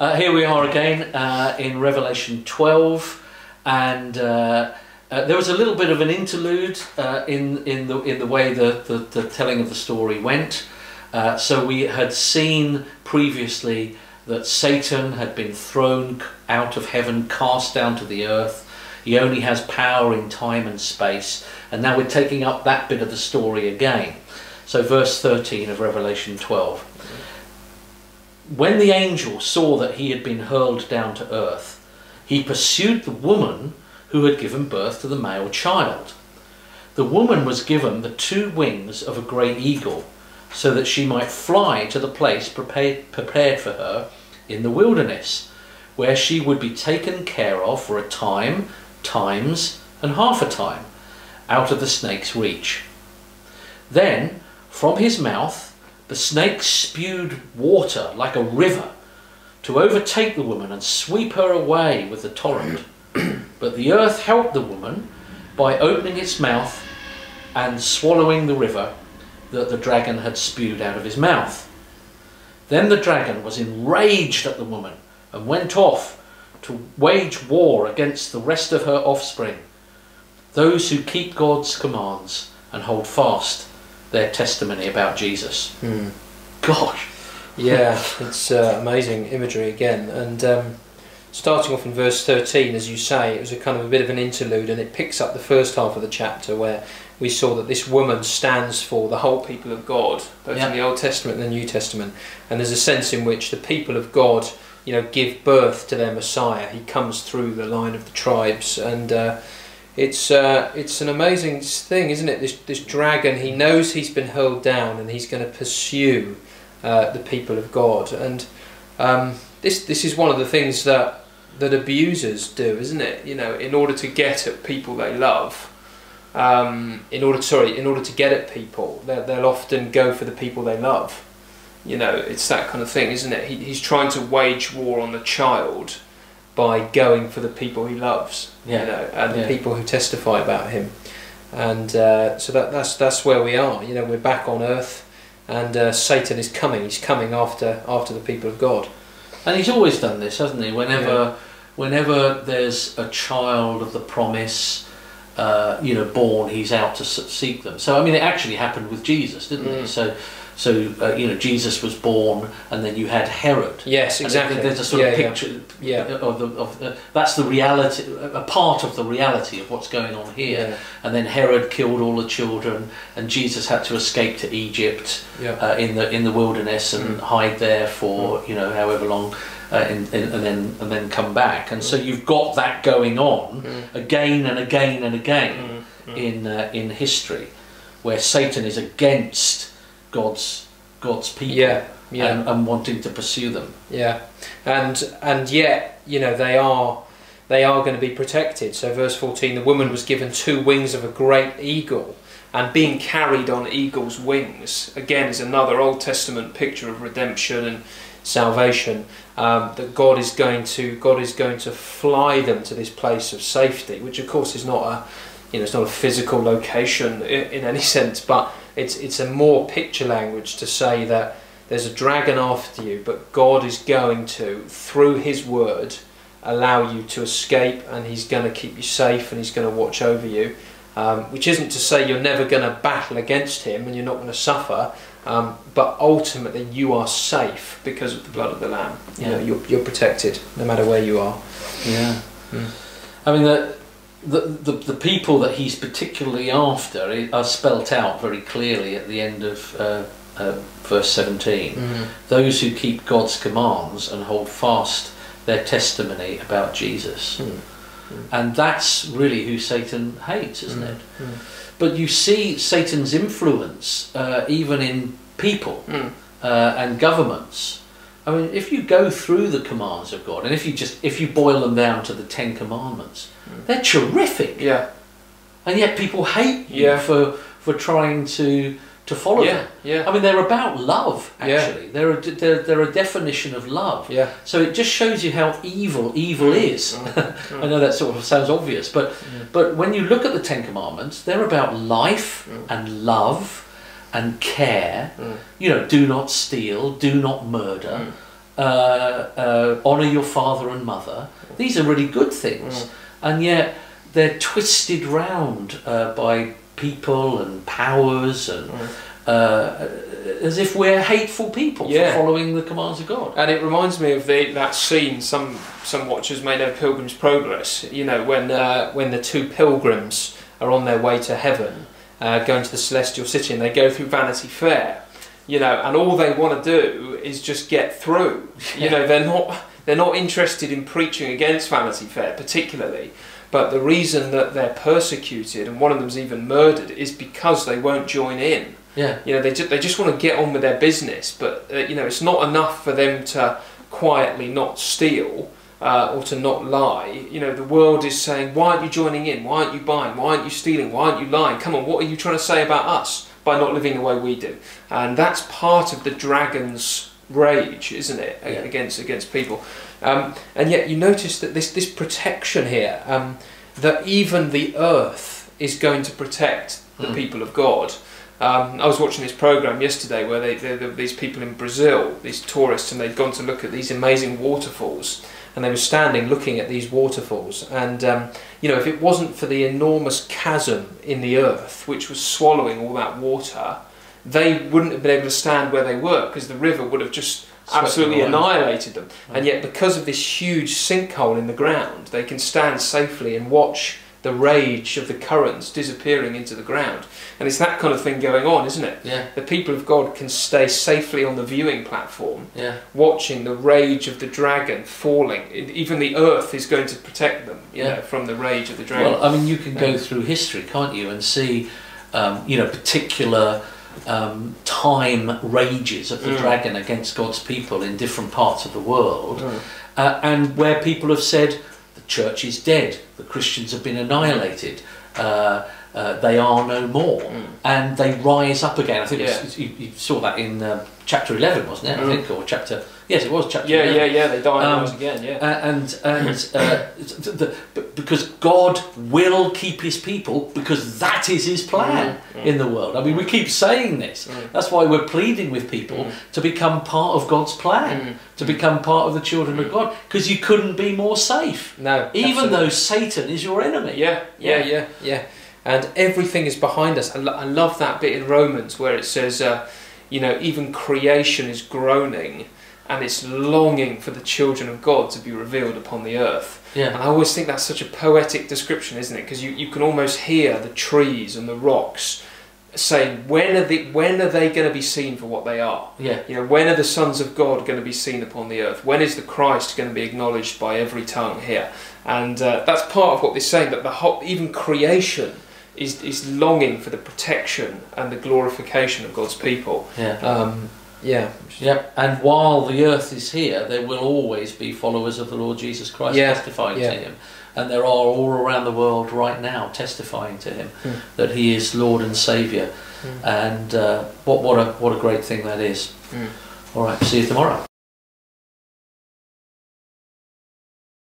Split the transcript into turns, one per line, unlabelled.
Uh, here we are again uh, in Revelation 12, and uh, uh, there was a little bit of an interlude uh, in in the in the way the, the, the telling of the story went. Uh, so we had seen previously that Satan had been thrown out of heaven, cast down to the earth. He only has power in time and space, and now we're taking up that bit of the story again. So verse 13 of Revelation 12 when the angel saw that he had been hurled down to earth, he pursued the woman who had given birth to the male child. The woman was given the two wings of a great eagle, so that she might fly to the place prepared, for her in the wilderness, where she would be taken care of for a time, times, and half a time, out of the snake's reach. Then, from his mouth, the snake spewed water like a river to overtake the woman and sweep her away with the torrent. but the earth helped the woman by opening its mouth and swallowing the river that the dragon had spewed out of his mouth. Then the dragon was enraged at the woman and went off to wage war against the rest of her offspring, those who keep God's commands and hold fast their testimony about Jesus.
Hmm.
Gosh.
Yeah, it's uh, amazing imagery again. And um, starting off in verse 13, as you say, it was a kind of a bit of an interlude and it picks up the first half of the chapter where we saw that this woman stands for the whole people of God, both
Yeah.
in the Old Testament and the New Testament. And there's a sense in which the people of God, you know, give birth to their Messiah. He comes through the line of the tribes and. Uh, it's uh, it's an amazing thing, isn't it? This this dragon, he knows he's been hurled down, and he's going to pursue uh, the people of God. And um, this this is one of the things that that abusers do, isn't it? You know, in order to get at people they love, um, in order sorry, in order to get at people, they'll, often go for the people they love. You know, it's that kind of thing, isn't it? He, he's trying to wage war on the child by going for the people he loves,
Yeah.
you know, and
Yeah.
the people who testify about him. And uh, so that, that's that's where we are. You know, we're back on earth, and uh, Satan is coming. He's coming after after the people of God.
And he's always done this, hasn't he? Whenever,
Yeah.
whenever there's a child of the promise, uh, you know, born, he's out to seek them. So I mean, it actually happened with Jesus, didn't it?
Mm.
So, so uh, you know, Jesus was born, and then you had Herod.
Yes, exactly.
There's a sort
yeah,
of picture
Yeah.
of the of the, that's the reality, a part of the reality of what's going on here.
Yeah.
And then Herod killed all the children, and Jesus had to escape to Egypt
Yeah.
uh, in the in the wilderness and
Mm.
hide there for you know however long, uh, in, in, and then and then come back. And so you've got that going on
Mm.
again and again and again
Mm, mm.
in uh, in history, where Satan is against God's God's people
Yeah, yeah.
and, and wanting to pursue them.
Yeah, and and yet you know they are they are going to be protected. So verse fourteen, the woman was given two wings of a great eagle, and being carried on eagle's wings again is another Old Testament picture of redemption and salvation. Um, that God is going to God is going to fly them to this place of safety, which of course is not a you know it's not a physical location in, in any sense, but it's it's a more picture language to say that there's a dragon after you, but God is going to, through His word, allow you to escape and He's going to keep you safe and He's going to watch over you. Um, which isn't to say you're never going to battle against Him and you're not going to suffer, um, but ultimately you are safe because of the blood of the Lamb. You know, you're you're protected no matter where you are.
Yeah.
Mm.
I mean, the, the, the, the people that he's particularly after are spelt out very clearly at the end of uh, uh, verse 17. Those who keep God's commands and hold fast their testimony about Jesus.
Mm.
And that's really who Satan hates, isn't
Mm.
it? But you see Satan's influence uh, even in people
Mm.
uh, and governments. I mean, if you go through the commands of God, and if you just if you boil them down to the Ten Commandments,
Mm.
they're terrific,
Yeah,
and yet people hate you
Yeah.
for for trying to to follow
yeah,
them.
yeah,
I mean, they're about love.
Yeah.
Actually, they're, a, they're they're a definition of love.
yeah.
So it just shows you how evil evil is. I know that sort of sounds obvious, but
Mm.
but when you look at the Ten Commandments, they're about life
Mm.
and love and care.
Mm.
You know, do not steal, do not murder,
Mm.
uh, uh, honour your father and mother. These are really good things,
Mm.
and yet they're twisted round uh, by people and powers and
Mm.
uh, as if we're hateful people
Yeah.
for following the commands of God.
And it reminds me of the, that scene. Some some watchers may know Pilgrim's Progress. You know when uh, when the two pilgrims are on their way to heaven, uh, going to the celestial city, and they go through Vanity Fair. You know, and all they want to do is just get through. You know, they're not they're not interested in preaching against Vanity Fair particularly. But the reason that they're persecuted and one of them's even murdered is because they won't join in.
Yeah,
You know, they just, they just want to get on with their business, but uh, you know, it's not enough for them to quietly not steal uh, or to not lie. You know, the world is saying, "Why aren't you joining in? Why aren't you buying? Why aren't you stealing? Why aren't you lying? Come on, what are you trying to say about us by not living the way we do?" And that's part of the dragon's rage, isn't it,
Yeah.
against against people? Um, and yet, you notice that this this protection here, um, that even the earth is going to protect the
Mm.
people of God. Um, I was watching this program yesterday where they, they, there were these people in Brazil, these tourists, and they'd gone to look at these amazing waterfalls, and they were standing looking at these waterfalls. And um, you know, if it wasn't for the enormous chasm in the earth which was swallowing all that water, they wouldn't have been able to stand where they were because the river would have just
Swept
absolutely
them
annihilated them. And yet, because of this huge sinkhole in the ground, they can stand safely and watch the rage of the currents disappearing into the ground. And it's that kind of thing going on, isn't it?
yeah,
The people of God can stay safely on the viewing platform,
yeah.
watching the rage of the dragon falling. Even the earth is going to protect them, you
Yeah.
know, from the rage of the dragon.
Well, I mean, you can go through history, can't you, and see, um, you know, particular um, time rages of the
Mm.
dragon against God's people in different parts of the world,
Mm.
uh, and where people have said the church is dead, the Christians have been annihilated. Uh, uh, they are no more,
Mm.
and they rise up again. I think
Yeah.
you, you saw that in uh, chapter eleven, wasn't it? I
Mm.
think, or chapter yes, it was chapter.
Yeah,
11.
yeah, yeah. They die and
Um,
again. Yeah.
And and uh, th- th- b- because God will keep His people because that is His plan
Mm, mm.
in the world. I mean, we keep saying this.
Mm.
That's why we're pleading with people
Mm.
to become part of God's plan, to become part of the children of God, because you couldn't be more safe,
No.
even
absolutely.
though Satan is your enemy.
Yeah, yeah,
Yeah.
yeah, yeah. And everything is behind us. I, lo- I love that bit in Romans where it says, uh, you know, even creation is groaning and it's longing for the children of God to be revealed upon the earth. And
Yeah,
I always think that's such a poetic description, isn't it? Because you, you can almost hear the trees and the rocks saying, when are, the, when are they going to be seen for what they are?
yeah,
You know, when are the sons of God going to be seen upon the earth? When is the Christ going to be acknowledged by every tongue here? And uh, that's part of what they're saying that the whole, even creation is is longing for the protection and the glorification of God's people.
yeah.
Um, yeah,
Yeah, and while the earth is here, there will always be followers of the Lord Jesus Christ
Yeah,
testifying
yeah.
to Him, and there are all around the world right now testifying to Him
Mm.
that He is Lord and Saviour,
Mm.
and uh, what what a what a great thing that is.
Mm.
All right, see you tomorrow.